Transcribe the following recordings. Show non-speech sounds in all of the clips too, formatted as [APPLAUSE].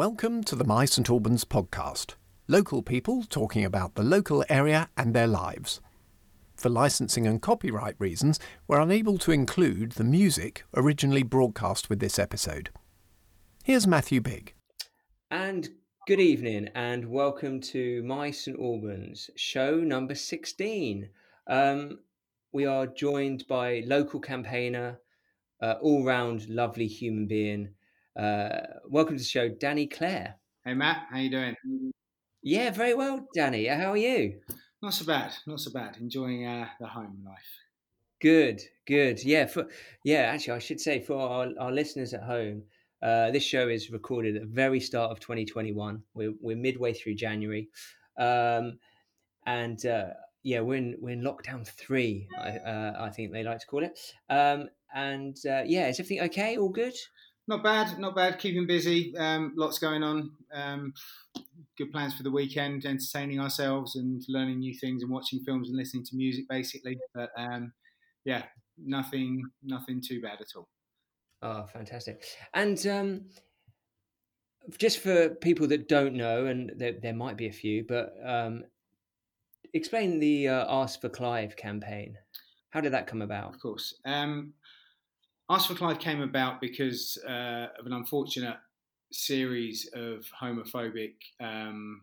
Welcome to the My St Albans podcast. Local people talking about the local area and their lives. For licensing and copyright reasons, we're unable to include the music originally broadcast with this episode. Here's Matthew Big. And good evening, and welcome to My St Albans, show number 16. Um, we are joined by local campaigner, uh, all round lovely human being. Uh, welcome to the show, Danny Clare. Hey Matt, how you doing? Yeah, very well, Danny. How are you? Not so bad, not so bad. Enjoying uh, the home life. Good, good. Yeah, for yeah. Actually, I should say for our, our listeners at home, uh, this show is recorded at the very start of 2021. We're we're midway through January, um, and uh, yeah, we're in we're in lockdown three. I, uh, I think they like to call it. Um, and uh, yeah, is everything okay? All good? Not bad, not bad. Keeping busy. Um, lots going on. Um, good plans for the weekend. Entertaining ourselves and learning new things and watching films and listening to music, basically. But um, yeah, nothing, nothing too bad at all. Oh, fantastic! And um, just for people that don't know, and there, there might be a few, but um, explain the uh, Ask for Clive campaign. How did that come about? Of course. Um, Ask for Clive came about because uh, of an unfortunate series of homophobic um,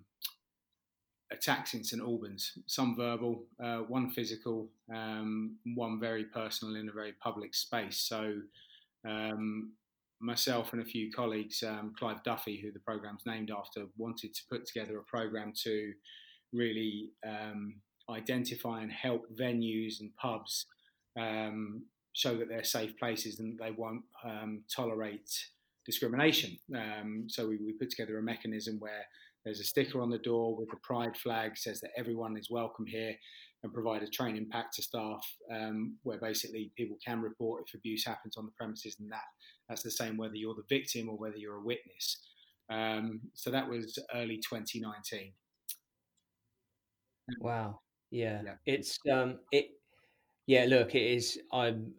attacks in St Albans. Some verbal, uh, one physical, um, one very personal in a very public space. So, um, myself and a few colleagues, um, Clive Duffy, who the programme's named after, wanted to put together a programme to really um, identify and help venues and pubs um, show that they're safe places and they won't um, tolerate discrimination. Um, so we, we, put together a mechanism where there's a sticker on the door with the pride flag says that everyone is welcome here and provide a training pack to staff um, where basically people can report if abuse happens on the premises and that that's the same whether you're the victim or whether you're a witness. Um, so that was early 2019. Wow. Yeah. yeah. It's um it yeah, look, it is I'm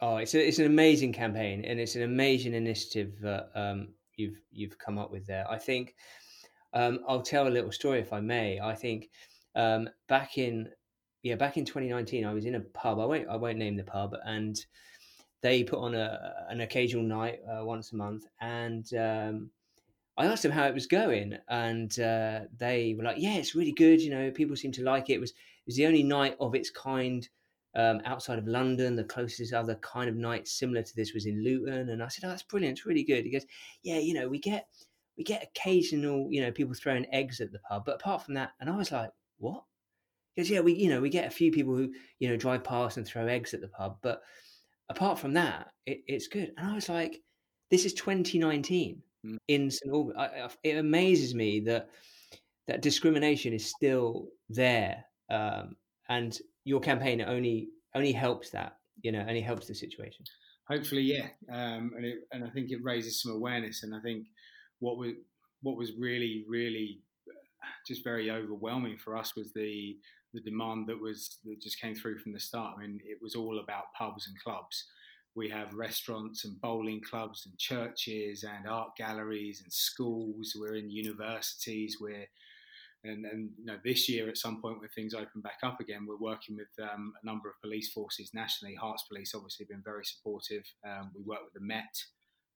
oh it's a, it's an amazing campaign and it's an amazing initiative that um you've you've come up with there. I think um I'll tell a little story if I may. I think um back in yeah, back in 2019 I was in a pub. I won't I won't name the pub and they put on a an occasional night uh, once a month and um I asked them how it was going, and uh, they were like, "Yeah, it's really good. You know, people seem to like it. It was it was the only night of its kind um, outside of London. The closest other kind of night similar to this was in Luton." And I said, "Oh, that's brilliant. It's really good." He goes, "Yeah, you know, we get we get occasional, you know, people throwing eggs at the pub, but apart from that," and I was like, "What?" Because yeah, we you know we get a few people who you know drive past and throw eggs at the pub, but apart from that, it, it's good. And I was like, "This is 2019." Mm. in St Albans. I, it amazes me that that discrimination is still there, um, and your campaign only only helps that. You know, only helps the situation. Hopefully, yeah, um, and it, and I think it raises some awareness. And I think what was what was really really uh, just very overwhelming for us was the the demand that was that just came through from the start. I mean, it was all about pubs and clubs we have restaurants and bowling clubs and churches and art galleries and schools. We're in universities. We're and, and you know this year at some point when things open back up again, we're working with um, a number of police forces nationally. Herts Police obviously been very supportive. Um, we work with the Met.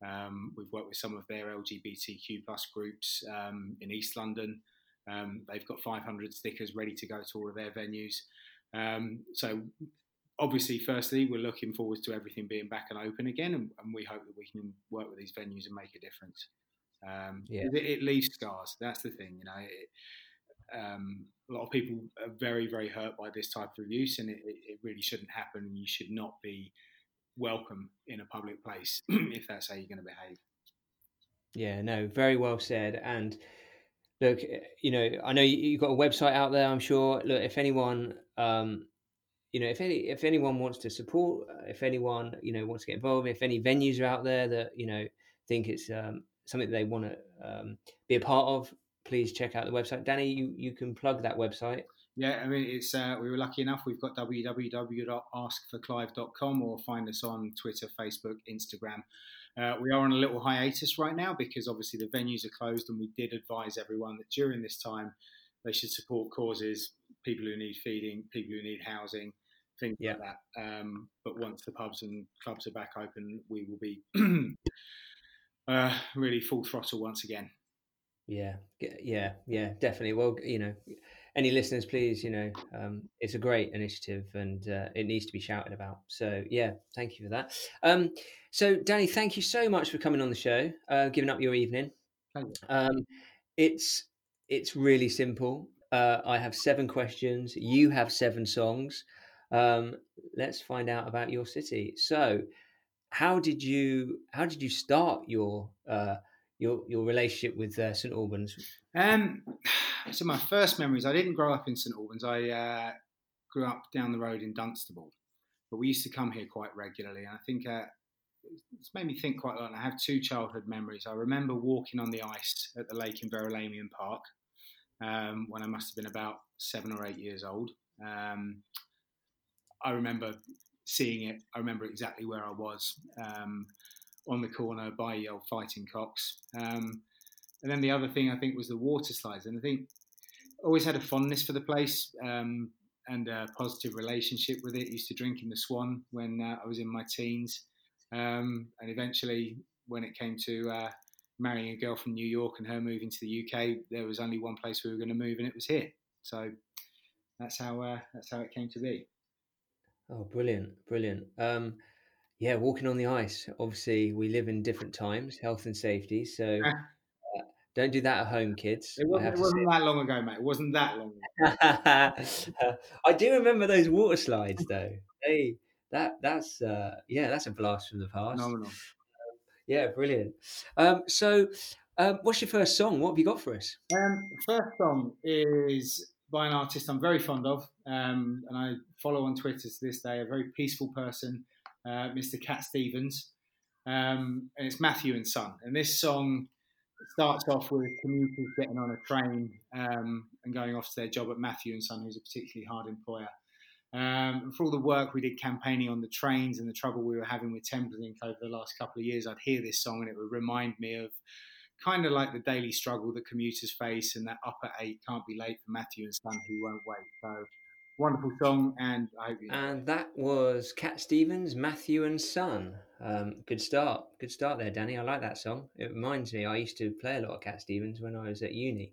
Um, we've worked with some of their LGBTQ plus groups um, in East London. Um, they've got 500 stickers ready to go to all of their venues. Um, so obviously, firstly, we're looking forward to everything being back and open again, and, and we hope that we can work with these venues and make a difference. Um, yeah. it, it, leaves scars. That's the thing, you know. It, um, a lot of people are very, very hurt by this type of abuse, and it, it really shouldn't happen. You should not be welcome in a public place [CLEARS THROAT] if that's how you're going to behave. Yeah, no, very well said. And look, you know, I know you've got a website out there. I'm sure. Look, if anyone um, you know, if any if anyone wants to support, uh, if anyone you know wants to get involved, if any venues are out there that you know think it's um, something that they want to um, be a part of, please check out the website. Danny, you you can plug that website. Yeah, I mean, it's uh, we were lucky enough. We've got www.askforclive.com or find us on Twitter, Facebook, Instagram. Uh, we are on a little hiatus right now because obviously the venues are closed, and we did advise everyone that during this time they should support causes, people who need feeding, people who need housing, things yeah. like that. Um, but once the pubs and clubs are back open, we will be [CLEARS THROAT] uh, really full throttle once again. Yeah, yeah, yeah, definitely. Well, you know, any listeners, please, you know, um, it's a great initiative and uh, it needs to be shouted about. So, yeah, thank you for that. Um, so, Danny, thank you so much for coming on the show, uh, giving up your evening. Um, it's it's really simple. Uh, I have seven questions. You have seven songs. Um, let's find out about your city. So, how did you how did you start your uh, your your relationship with uh, St Albans? Um, [SIGHS] so my first memories. I didn't grow up in St Albans. I uh, grew up down the road in Dunstable, but we used to come here quite regularly. And I think uh, it's made me think quite a lot. And I have two childhood memories. I remember walking on the ice at the lake in Verulamium Park um, when I must have been about seven or eight years old. Um, I remember seeing it. I remember exactly where I was um, on the corner by your fighting cocks. Um, and then the other thing I think was the water slides. And I think always had a fondness for the place um, and a positive relationship with it. Used to drink in the Swan when uh, I was in my teens. Um, and eventually, when it came to uh, marrying a girl from New York and her moving to the UK, there was only one place we were going to move, and it was here. So that's how uh, that's how it came to be. Oh, brilliant, brilliant. Um, yeah, walking on the ice. Obviously, we live in different times, health and safety. So uh, don't do that at home, kids. It wasn't, it wasn't that long ago, mate. It wasn't that long ago. [LAUGHS] I do remember those water slides, though. Hey, that that's uh, yeah, that's a blast from the past. Phenomenal. Yeah, brilliant. Um, so, um, what's your first song? What have you got for us? Um, first song is by an artist I'm very fond of, um, and I follow on Twitter to this day. A very peaceful person, uh, Mr. Cat Stevens, um, and it's Matthew and Son. And this song starts off with commuters getting on a train um, and going off to their job at Matthew and Son, who's a particularly hard employer. Um, for all the work we did campaigning on the trains and the trouble we were having with Thameslink over the last couple of years, I'd hear this song and it would remind me of kind of like the daily struggle that commuters face and that upper eight can't be late for Matthew and Son who won't wait. So wonderful song, and I hope you. And that was Cat Stevens, Matthew and Son. Um, good start, good start there, Danny. I like that song. It reminds me, I used to play a lot of Cat Stevens when I was at uni.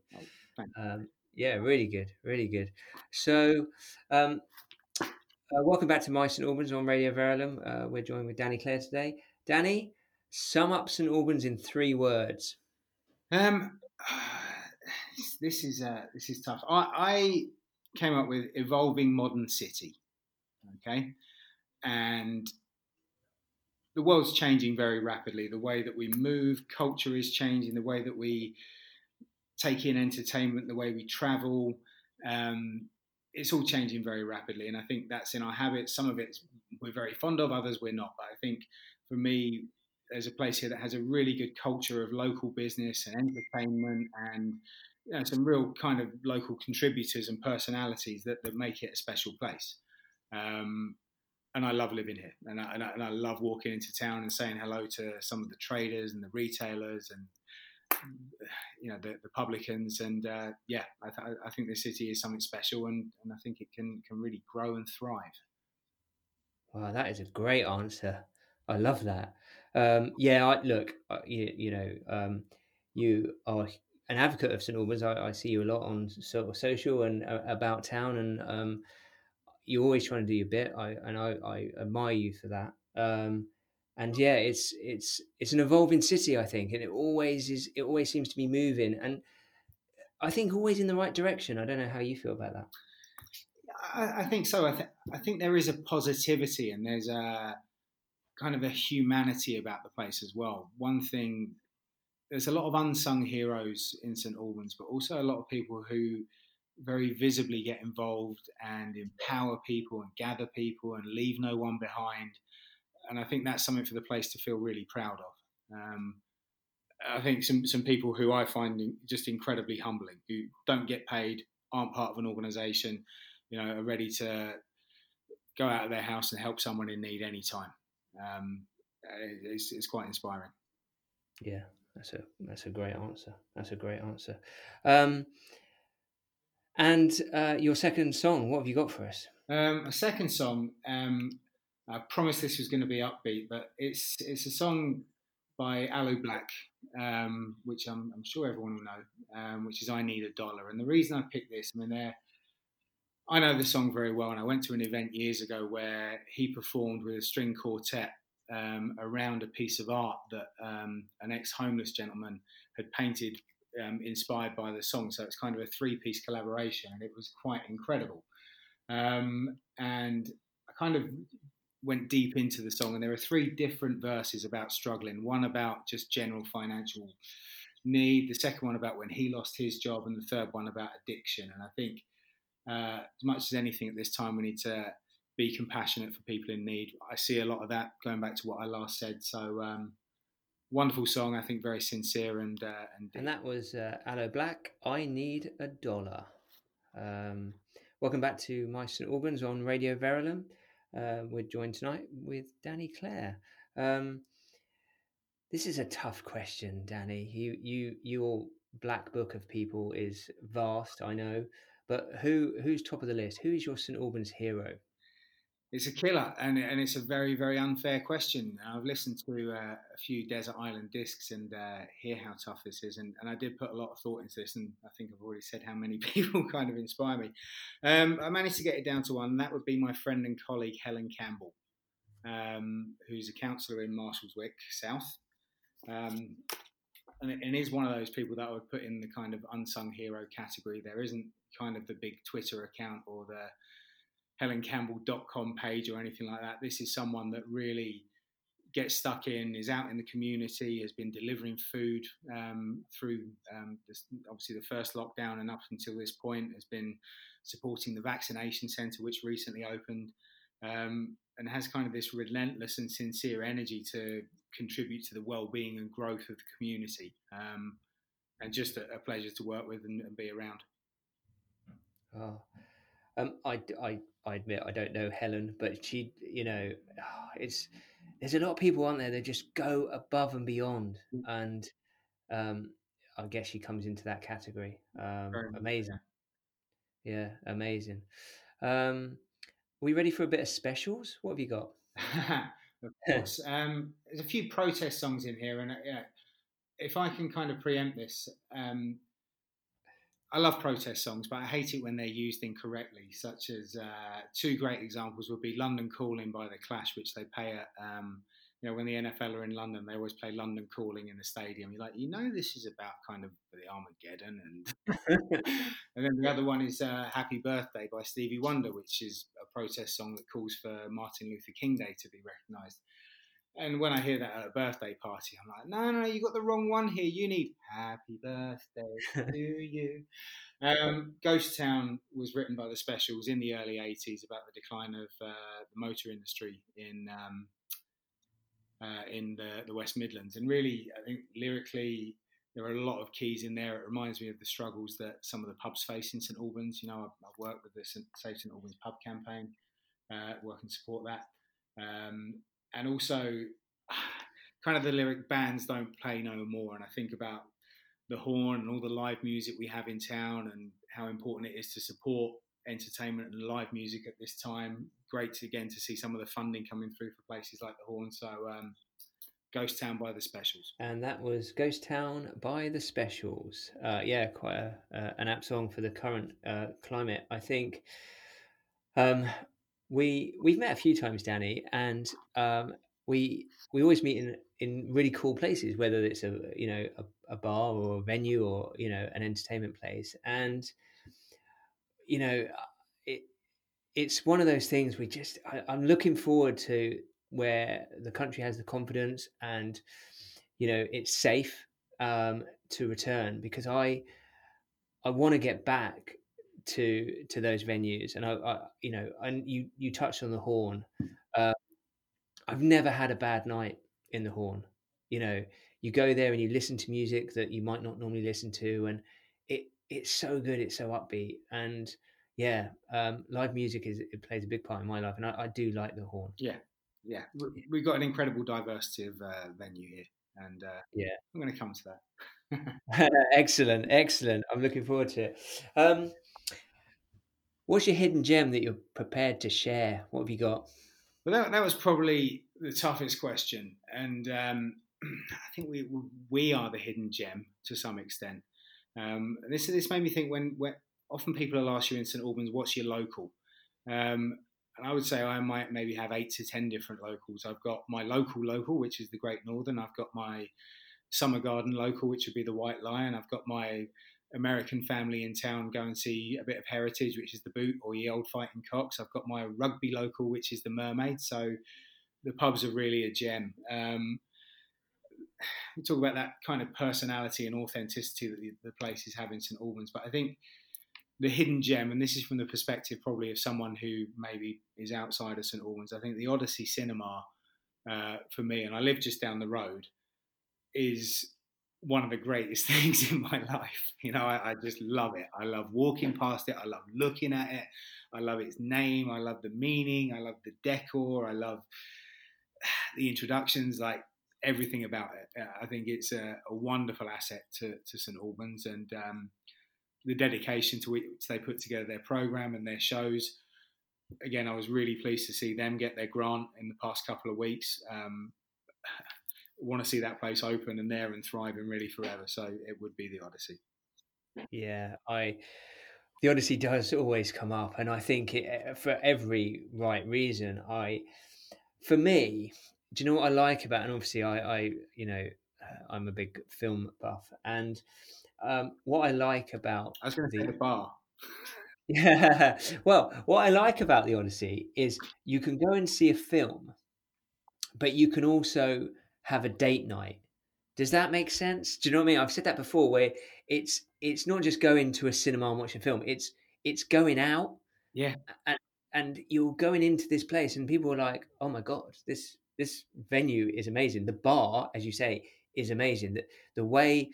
Oh, um, yeah, really good, really good. So, um, uh, welcome back to My St Albans on Radio Verulam. Uh, we're joined with Danny Clare today. Danny, sum up St Albans in three words. Um, [SIGHS] this is uh, this is tough. I, I came up with evolving modern city. Okay, and the world's changing very rapidly. The way that we move, culture is changing. The way that we take in entertainment, the way we travel, um, it's all changing very rapidly. And I think that's in our habits. Some of it we're very fond of, others we're not. But I think for me, there's a place here that has a really good culture of local business and entertainment and you know, some real kind of local contributors and personalities that, that make it a special place. Um, and I love living here, and I, and I, and I love walking into town and saying hello to some of the traders and the retailers and you know the, the publicans. And uh, yeah I, th- I, think the city is something special and, and I think it can can really grow and thrive. Wow that is a great answer. I love that. Um, yeah I, look you, you know um, you are an advocate of St Albans I, I, see you a lot on sort of social and uh, about town and um, you're always trying to do your bit I, and I, I admire you for that um, and yeah, it's it's it's an evolving city, I think, and it always is. It always seems to be moving, and I think always in the right direction. I don't know how you feel about that. I, I think so. I, th- I think there is a positivity and there's a kind of a humanity about the place as well. One thing, there's a lot of unsung heroes in St Albans, but also a lot of people who very visibly get involved and empower people and gather people and leave no one behind and I think that's something for the place to feel really proud of. Um, I think some some people who I find just incredibly humbling, who don't get paid, aren't part of an organisation, you know, are ready to go out of their house and help someone in need anytime. Um, it's, it's quite inspiring. Yeah, that's a that's a great answer. That's a great answer. Um, and uh, your second song, what have you got for us? Um, a second song. Um, I promised this was going to be upbeat, but it's it's a song by Aloe Blacc, um, which I'm, I'm, sure everyone will know, um, which is "I Need a Dollar." And the reason I picked this, I mean, they're I know the song very well, and I went to an event years ago where he performed with a string quartet um, around a piece of art that um, an ex-homeless gentleman had painted, um, inspired by the song. So it's kind of a three-piece collaboration, and it was quite incredible. Um, and I kind of went deep into the song, and there are three different verses about struggling. One about just general financial need, the second one about when he lost his job, and the third one about addiction. And I think, uh, as much as anything at this time, we need to be compassionate for people in need. I see a lot of that going back to what I last said. So, um, wonderful song. I think very sincere and uh, and and that was uh, Aloe Blacc. I need a dollar. Um, welcome back to My St Albans on Radio Verulam. Uh, we're joined tonight with Danny Clare. Um, this is a tough question, Danny. You, you, your black book of people is vast, I know, but who, who's top of the list? Who is your St Albans hero? It's a killer, and and it's a very very unfair question. I've listened to uh, a few Desert Island discs and uh, hear how tough this is, and, and I did put a lot of thought into this, and I think I've already said how many [LAUGHS] people kind of inspire me. Um, I managed to get it down to one. And that would be my friend and colleague Helen Campbell, um, who's a councillor in Marshallswick South, um, and, and is one of those people that I would put in the kind of unsung hero category. There isn't kind of the big Twitter account or the helencampbell.com page or anything like that. This is someone that really gets stuck in, is out in the community, has been delivering food um, through um, this, obviously the first lockdown and up until this point, has been supporting the vaccination centre, which recently opened, um, and has kind of this relentless and sincere energy to contribute to the well-being and growth of the community. Um, and just a, a, pleasure to work with and, and be around. Oh, um, I, I, I admit I don't know Helen, but she, you know, [SIGHS] it's there's a lot of people on there that just go above and beyond, mm. and um, I guess she comes into that category. Um, amazing, yeah, amazing. Um, are we ready for a bit of specials? What have you got? [LAUGHS] of course, [LAUGHS] um, there's a few protest songs in here, and uh, yeah, if I can kind of preempt this, um, I love protest songs, but I hate it when they're used incorrectly. Such as uh, two great examples would be "London Calling" by the Clash, which they play at. Um, you know, when the NFL are in London, they always play "London Calling" in the stadium. You're like, you know, this is about kind of the Armageddon, and [LAUGHS] [LAUGHS] and then the other one is uh, "Happy Birthday" by Stevie Wonder, which is a protest song that calls for Martin Luther King Day to be recognised. And when I hear that at a birthday party, I'm like, no, no, you got the wrong one here. You need happy birthday to [LAUGHS] you. Um, Ghost Town was written by the Specials in the early 80s about the decline of uh, the motor industry in um, uh, in the, the West Midlands. And really, I think lyrically, there are a lot of keys in there. It reminds me of the struggles that some of the pubs face in St Albans. You know, I've, I've worked with the Save St Albans pub campaign, uh, work and support that. Um, and also [SIGHS] kind of the lyric bands don't play no more and i think about the horn and all the live music we have in town and how important it is to support entertainment and live music at this time great to, again to see some of the funding coming through for places like the horn so um, Ghost Town by the Specials. And that was Ghost Town by the Specials. Uh, yeah, quite a, uh, an apt song for the current uh, climate. I think um, we we've met a few times, Danny, and um, we we always meet in in really cool places, whether it's a you know a, a, bar or a venue or you know an entertainment place, and you know it it's one of those things we just I, I'm looking forward to where the country has the confidence and you know it's safe um, to return because I I want to get back to to those venues, and I, I you know, and you you touched on the horn. Uh, I've never had a bad night in the horn. You know, you go there and you listen to music that you might not normally listen to, and it it's so good, it's so upbeat, and yeah, um, live music is it plays a big part in my life, and I, I do like the horn. Yeah, yeah, we've got an incredible diversity of uh, venue here, and uh, yeah, I'm going to come to that. [LAUGHS] [LAUGHS] excellent, excellent. I'm looking forward to it. Um, what's your hidden gem that you're prepared to share? What have you got? Well, that, that was probably the toughest question, and um, [CLEARS THROAT] I think we we are the hidden gem to some extent. Um, this this made me think when, when often people will ask you in St Albans, "What's your local?" Um, and I would say I might maybe have eight to ten different locals. I've got my local local, which is the Great Northern. I've got my summer garden local, which would be the White Lion. I've got my American family in town go and see a bit of heritage, which is the Boot or Ye Olde Fighting Cocks. I've got my rugby local, which is the Mermaid. So the pubs are really a gem. Um, we talk about that kind of personality and authenticity that the, the places have in St Albans, but I think the hidden gem, and this is from the perspective probably of someone who maybe is outside of St Albans. I think the Odyssey Cinema uh, for me, and I live just down the road, is one of the greatest [LAUGHS] things in my life. You know, I, I, just love it. I love walking past it. I love looking at it. I love its name. I love the meaning. I love the decor. I love [SIGHS] the introductions, like everything about it. I think it's a, a wonderful asset to, to St Albans and um, the dedication to which they put together their program and their shows. Again, I was really pleased to see them get their grant in the past couple of weeks. Um, want to see that place open and there and thriving really forever. So it would be the Odyssey. Yeah, I the Odyssey does always come up, and I think it, eh, for every right reason. I, for me, do you know what I like about? And obviously, I, I, you know, uh, I'm a big film buff, and um, what I like about I was going to say the bar. [LAUGHS] Yeah. Well, what I like about the Odyssey is you can go and see a film, but you can also have a date night. Does that make sense? Do you know what I mean? I've said that before, where it's it's not just going to a cinema and watching a film. It's it's going out. Yeah. And and you're going into this place, and people are like, "Oh my god, this this venue is amazing. The bar, as you say, is amazing. The the way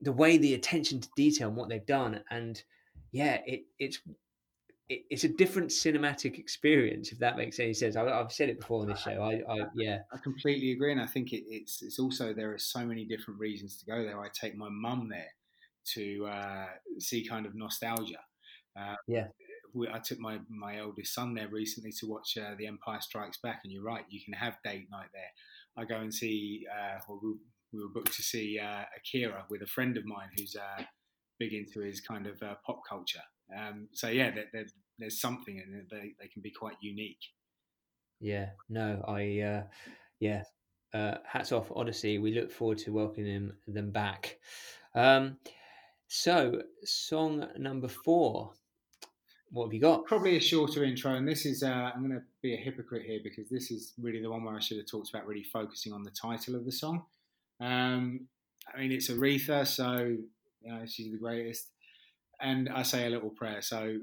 the way the attention to detail and what they've done, and yeah, it it's it's a different cinematic experience if that makes any sense. I, have said it before on this show. I, I, yeah, I completely agree, and I think it, it's it's also there are so many different reasons to go there. I take my mum there to uh, see kind of nostalgia. Uh, yeah, I took my my eldest son there recently to watch uh, The Empire Strikes Back, and you're right, you can have date night there. I go and see, uh, well, we, we, were booked to see uh, Akira with a friend of mine who's uh, big into his kind of pop culture. Um, so yeah, there, there, there's something in it. They they can be quite unique. Yeah. No, I uh, yeah. Uh, hats off Odyssey. We look forward to welcoming them back. Um, so, song number four. What have you got? Probably a shorter intro, and this is. Uh, I'm going to be a hypocrite here because this is really the one where I should have talked about really focusing on the title of the song. Um, I mean, it's Aretha, so you know she's the greatest and I say a little prayer. So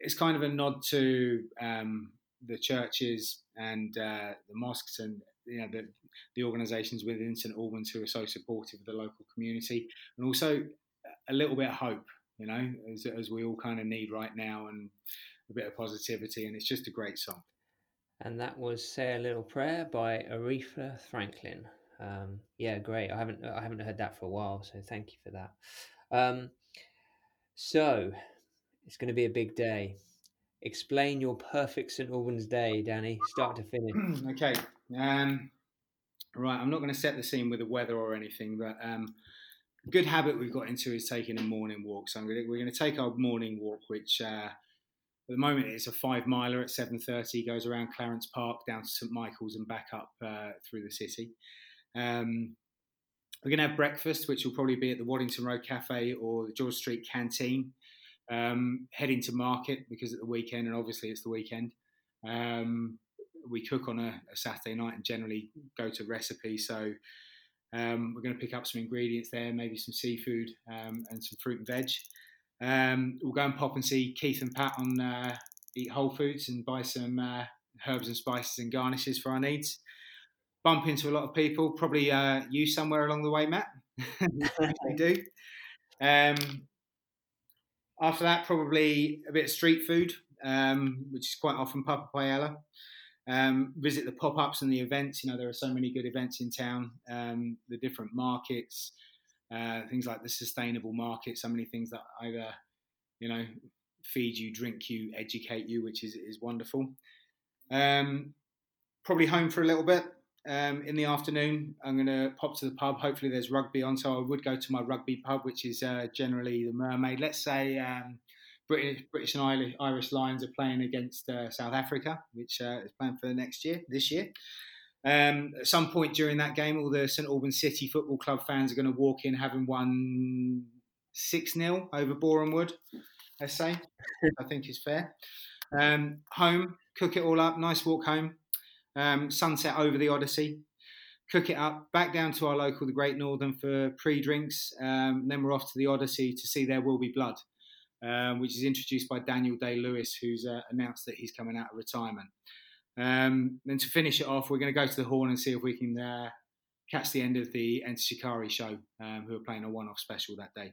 it's kind of a nod to um, the churches and uh, the mosques and you know the, the organisations within St Albans who are so supportive of the local community, and also a little bit of hope. You know, as, as we all kind of need right now, and a bit of positivity. And it's just a great song. And that was "Say a Little Prayer" by Aretha Franklin. Um, yeah, great. I haven't I haven't heard that for a while, so thank you for that. Um, so, it's going to be a big day. Explain your perfect St Albans day, Danny, start to finish. [CLEARS THROAT] okay. Um, right, I'm not going to set the scene with the weather or anything, but um, good habit we've got into is taking a morning walk. So gonna, we're going to take our morning walk, which uh, at the moment it's a five miler at 7.30, goes around Clarence Park, down to St Michael's and back up uh, through the city. Um, we're going to have breakfast, which will probably be at the Waddington Road Cafe or the George Street Canteen. Um, heading to market because at the weekend, and obviously it's the weekend. Um, we cook on a, a, Saturday night and generally go to recipe. So um, we're going to pick up some ingredients there, maybe some seafood um, and some fruit and veg. Um, we'll go and pop and see Keith and Pat on uh, Eat Whole Foods and buy some uh, herbs and spices and garnishes for our needs bump into a lot of people. Probably uh, you somewhere along the way, Matt. [LAUGHS] I do. Um, after that, probably a bit of street food, um, which is quite often Papa Paella. Um, visit the pop ups and the events. You know, there are so many good events in town. Um, the different markets, uh, things like the sustainable market. So many things that either, you know, feed you, drink you, educate you, which is is wonderful. Um, probably home for a little bit. Um, in the afternoon, I'm going to pop to the pub. Hopefully, there's rugby on, so I would go to my rugby pub, which is uh, generally the Mermaid. Let's say um, British, British and Irish Lions are playing against uh, South Africa, which uh, is planned for next year, this year. Um, at some point during that game, all the St Albans City Football Club fans are going to walk in having won 6 0 over Boreham Wood, let's say. [LAUGHS] I think is fair. Um, home, cook it all up, nice walk home. Um, sunset over the Odyssey, cook it up, back down to our local, the Great Northern, for pre drinks. Um, then we're off to the Odyssey to see There Will Be Blood um, which is introduced by Daniel Day Lewis, who's uh, announced that he's coming out of retirement. Um, then to finish it off, we're going to go to the Horn and see if we can uh, catch the end of the Enter Shikari show, um, who are playing a one-off special that day.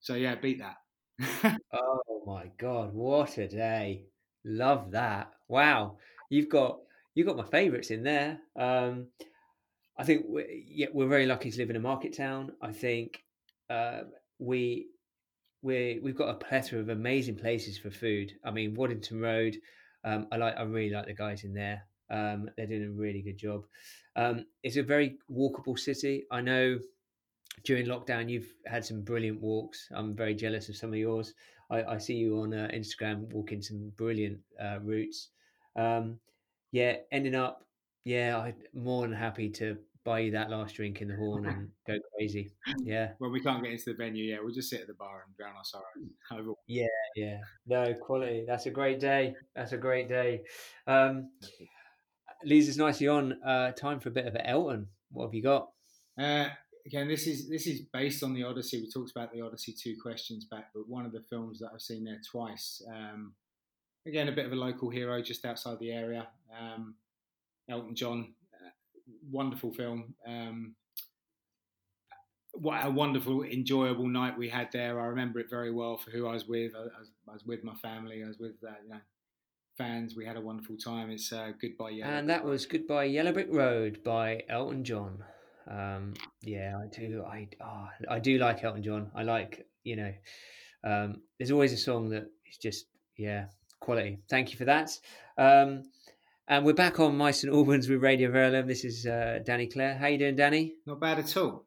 So yeah, beat that. [LAUGHS] oh my god, what a day! Love that. Wow, you've got you've got my favourites in there. Um, I think we're, yeah, we're very lucky to live in a market town. I think uh, we we we've got a plethora of amazing places for food. I mean, Waddington Road. Um, I like. I really like the guys in there. Um, they're doing a really good job. Um, it's a very walkable city. I know during lockdown you've had some brilliant walks. I'm very jealous of some of yours. I, I see you on uh, Instagram walking some brilliant uh, routes. Um, yeah, ending up, yeah, I'm more than happy to buy you that last drink in the [LAUGHS] horn and go crazy. Yeah. Well, we can't get into the venue yet. We'll just sit at the bar and drown our sorrows. [LAUGHS] Yeah, yeah. No quality. That's a great day. That's a great day. Um, leads us nicely on. Uh, time for a bit of an Elton. What have you got? Uh, again, this is this is based on the Odyssey. We talked about the Odyssey two questions back, but one of the films that I've seen there twice. Um, again, a bit of a local hero just outside the area. Um, Elton John wonderful film. Um, what a wonderful, enjoyable night we had there. I remember it very well for who I was with. I, was, I was with my family. I was with uh, you know, fans. We had a wonderful time. It's uh, Goodbye Yellow. And that was Goodbye Yellow Brick Road by Elton John. Um, yeah, I do. I oh, I do like Elton John. I like you know. Um, there's always a song that is just yeah quality. Thank you for that. Um, and we're back on My St Albans with Radio Verulam. This is uh, Danny Clare. How you doing, Danny? Not bad at all.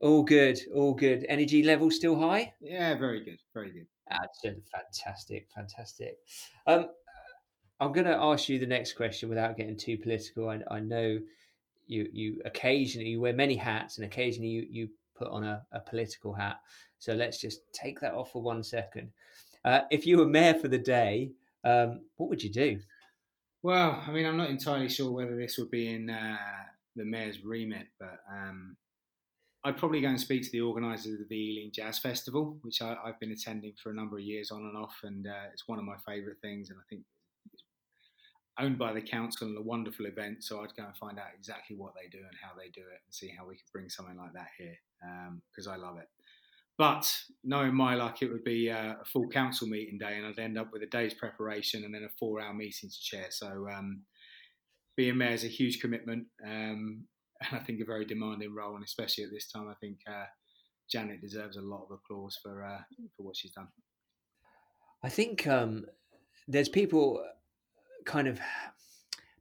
All good, all good. Energy level still high? Yeah, very good, very good. That's fantastic, fantastic. Um, I'm going to ask you the next question without getting too political. I, I know you you occasionally you wear many hats, and occasionally you you put on a, a political hat. So let's just take that off for one second. Uh, if you were mayor for the day, um, what would you do? Well, I mean, I'm not entirely sure whether this would be in uh, the mayor's remit, but um, I'd probably go and speak to the organisers of the Ealing Jazz Festival, which I, have been attending for a number of years on and off, and uh, it's one of my favourite things. And I think it's owned by the council and a wonderful event. So I'd go and find out exactly what they do and how they do it, and see how we could bring something like that here because um, I love it. But knowing my luck, it would be uh, a full council meeting day, and I'd end up with a day's preparation and then a four-hour meeting to chair. So um, being mayor is a huge commitment, um, [LAUGHS] and I think a very demanding role. And especially at this time, I think uh, Janet deserves a lot of applause for uh, for what she's done. I think um, there's people kind of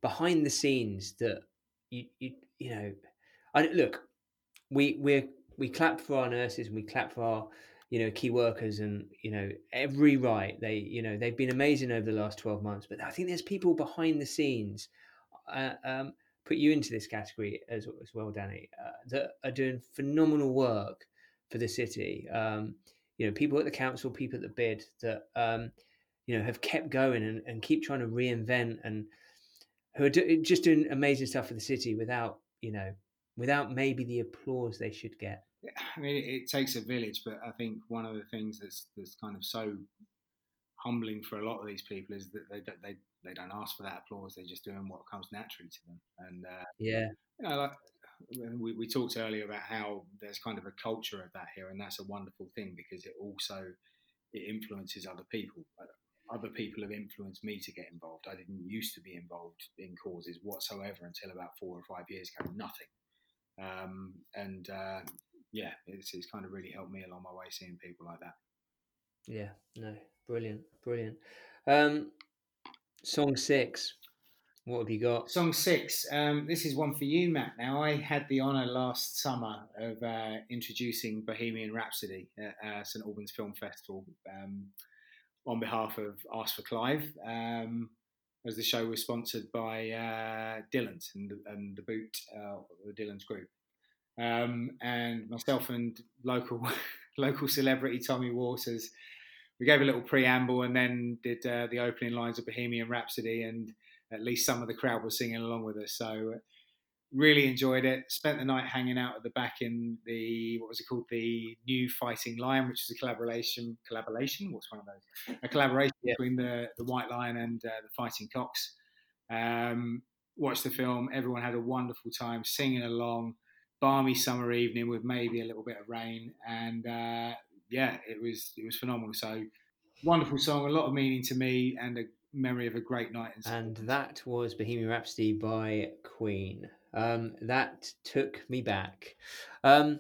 behind the scenes that you you, you know. I, look, we we're we clap for our nurses and we clap for our you know key workers and you know every right. They you know they've been amazing over the last 12 months but i think there's people behind the scenes uh, um, put you into this category as, as well danny uh, that are doing phenomenal work for the city. Um, you know people at the council people at the bid that um, you know have kept going and, and keep trying to reinvent and who are do, just doing amazing stuff for the city without you know without maybe the applause they should get I mean, it, it, takes a village, but I think one of the things that's that's kind of so humbling for a lot of these people is that they they they don't ask for that applause; they're just doing what comes naturally to them. And uh, yeah, you know, like we, we talked earlier about how there's kind of a culture of that here, and that's a wonderful thing because it also it influences other people. other people have influenced me to get involved. I didn't used to be involved in causes whatsoever until about four or five years ago. Nothing. Um, and uh, yeah, it's, it's kind of really helped me along my way seeing people like that. Yeah, no, brilliant, brilliant. Um, song six, what have you got? Song six. Um, this is one for you, Matt. Now, I had the honour last summer of uh, introducing Bohemian Rhapsody at uh, St Albans Film Festival um, on behalf of Ask for Clive, um, as the show was sponsored by uh, Dylan's and, and, the Boot, uh, the Dylan's group. Um, and myself and local [LAUGHS] local celebrity Tommy Waters, we gave a little preamble and then did uh, the opening lines of Bohemian Rhapsody, and at least some of the crowd was singing along with us. So really enjoyed it. Spent the night hanging out at the back in the what was it called, the New Fighting Lion, which is a collaboration. Collaboration? What's one of those? A collaboration yeah. between the the White Lion and uh, the Fighting Cocks. Um, watched the film. Everyone had a wonderful time singing along balmy summer evening with maybe a little bit of rain, and uh, yeah, it was it was phenomenal. So wonderful song, a lot of meaning to me, and a memory of a great night. And that was Bohemian Rhapsody by Queen. Um, that took me back. Um,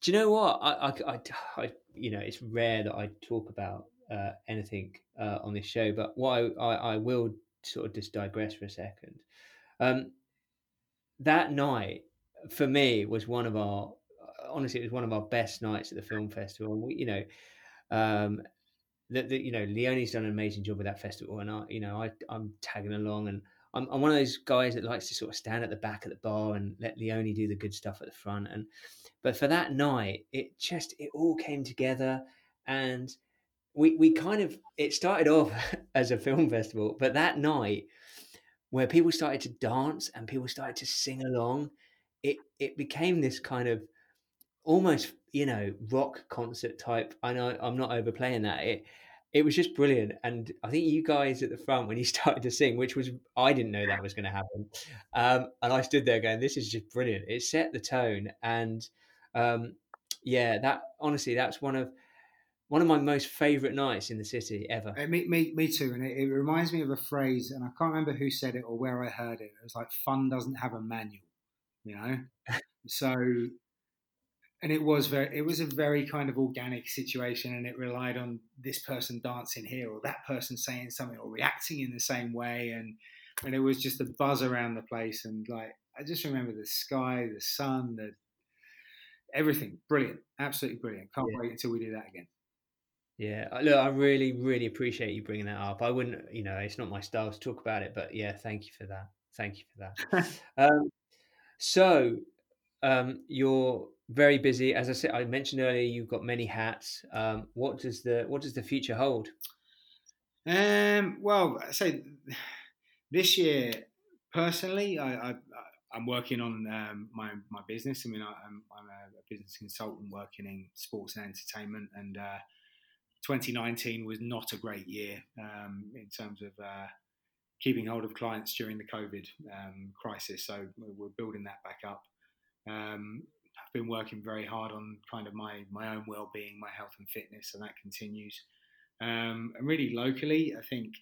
do you know what? I, I, I, I, you know, it's rare that I talk about uh, anything uh, on this show, but what I, I, I, will sort of just digress for a second. Um, that night for me was one of our honestly it was one of our best nights at the film festival we, you know um that you know leonie's done an amazing job with that festival and i you know i i'm tagging along and I'm, I'm one of those guys that likes to sort of stand at the back of the bar and let leonie do the good stuff at the front and but for that night it just it all came together and we we kind of it started off [LAUGHS] as a film festival but that night where people started to dance and people started to sing along it it became this kind of almost you know rock concert type. I know I'm not overplaying that. It it was just brilliant, and I think you guys at the front when you [LAUGHS] started to sing, which was I didn't know that was going to happen, um, and I stood there going, "This is just brilliant." It set the tone, and um, yeah, that honestly, that's one of one of my most favourite nights in the city ever. Me, me, me too. And it, it, reminds me of a phrase, and I can't remember who said it or where I heard it. It was like, "Fun doesn't have a manual." you know. [LAUGHS] so, and it was very, it was a very kind of organic situation, and it relied on this person dancing here or that person saying something or reacting in the same way, and and it was just a buzz around the place, and like I just remember the sky, the sun, the everything, brilliant, absolutely brilliant. Can't yeah. wait until we do that again. Yeah, look, I really, really appreciate you bringing that up. I wouldn't, you know, it's not my style to talk about it, but yeah, thank you for that. Thank you for that. [LAUGHS] um, so um, you're very busy. As I said, I mentioned earlier, you've got many hats. Um, what does the what does the future hold? Um, well, I say this year, personally, I, I am working on um, my my business. I mean, I, am I'm, I'm a business consultant working in sports and entertainment, and uh, 2019 was not a great year um, in terms of uh, keeping hold of clients during the COVID um, crisis. So we're building that back up. Um, I've been working very hard on kind of my my own well-being, my health and fitness, and that continues. Um, and really locally, I think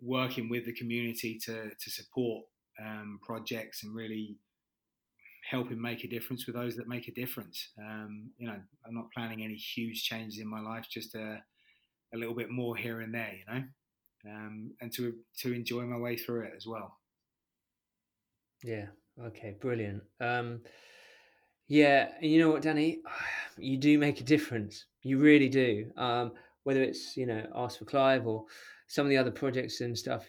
working with the community to to support um, projects and really helping make a difference with those that make a difference. Um, you know, I'm not planning any huge changes in my life, just a, a little bit more here and there. You know um, and to to enjoy my way through it as well. Yeah. Okay. Brilliant. Um, yeah, and you know what, Danny, [SIGHS] you do make a difference. You really do. Um, whether it's you know Ask for Clive or some of the other projects and stuff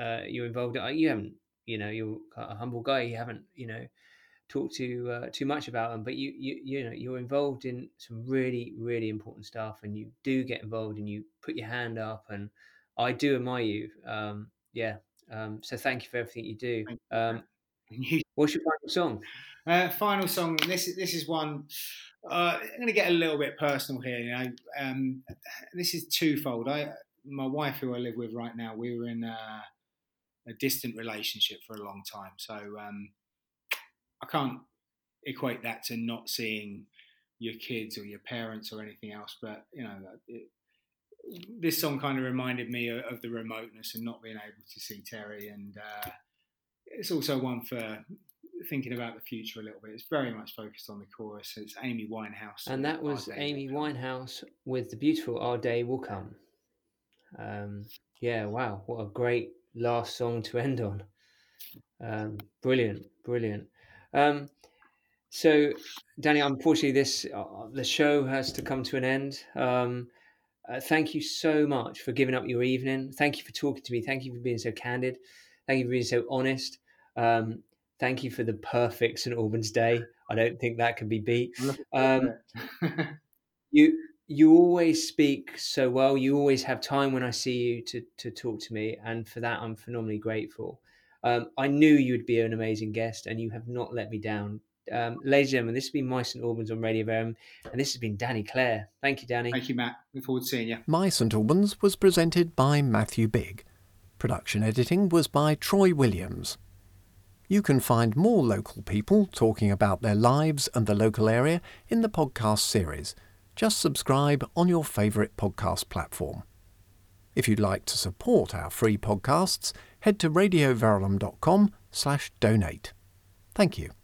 uh, you're involved in, you haven't. You know, you're a humble guy. You haven't. You know talk to uh, too much about them but you you you know you're involved in some really really important stuff and you do get involved and you put your hand up and I do admire you. Um, yeah. Um, so thank you for everything you do. Um, [LAUGHS] what's your final song? Uh, final song. This is this is one. Uh, I'm going to get a little bit personal here. You know, um, this is twofold. I, my wife, who I live with right now, we were in a, a distant relationship for a long time. So um, I can't equate that to not seeing your kids or your parents or anything else. But you know, it, this song kind of reminded me of, of, the remoteness and not being able to see Terry, and uh, it's also one for thinking about the future a little bit. It's very much focused on the chorus. It's Amy Winehouse, and that was Amy Winehouse with the beautiful "Our Day Will Come." Um, yeah, wow, what a great last song to end on. Um, brilliant, brilliant. Um, so, Danny, unfortunately, this uh, the show has to come to an end. Um, uh, thank you so much for giving up your evening. Thank you for talking to me. Thank you for being so candid. Thank you for being so honest. Um, thank you for the perfect St Albans day. I don't think that can be beat. Um, [LAUGHS] you you always speak so well. You always have time when I see you to to talk to me, and for that I'm phenomenally grateful. Um, I knew you'd be an amazing guest, and you have not let me down. Um, ladies and gentlemen, this has been My St Albans on Radio Verulam, and this has been Danny Clare. Thank you, Danny. Thank you, Matt. Look forward to seeing you. My St Albans was presented by Matthew Bigg. Production editing was by Troy Williams. You can find more local people talking about their lives and the local area in the podcast series. Just subscribe on your favourite podcast platform. If you'd like to support our free podcasts, head to radioverulam.com slash donate. Thank you.